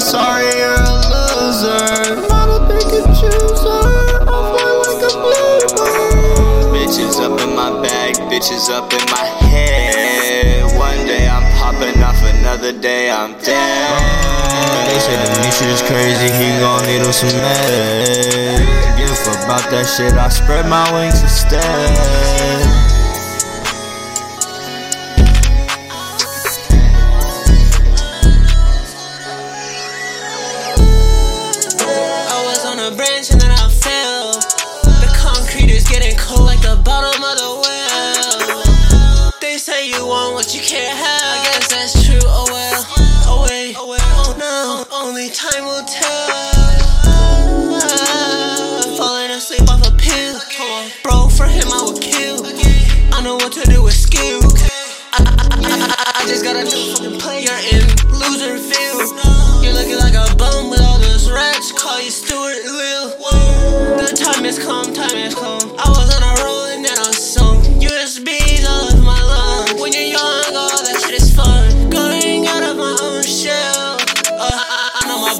sorry you're a loser. Not a big chooser, uh, I like a bluebird. Bitches up in my bag, bitches up in my another day I'm dead. They say the me shit is crazy, he gon' need him some meds. Give a fuck about that shit, I spread my wings instead. I was on Time will tell. Falling asleep off a pill. Bro, for him I would kill. I know what to do with skill. I, just got a new fucking player in Loserville. You're looking like a bum with all those rats. Call you Stuart Lil. The time has come, time has come. I was on a roll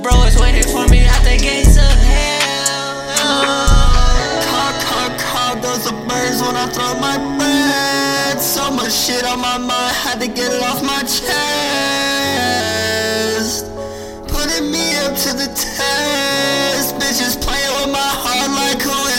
bro is waiting for me at the gates of hell. Call, call, call, Does the birds when I throw my bread? So much shit on my mind, had to get it off my chest. Putting me up to the test. Bitches playing with my heart like who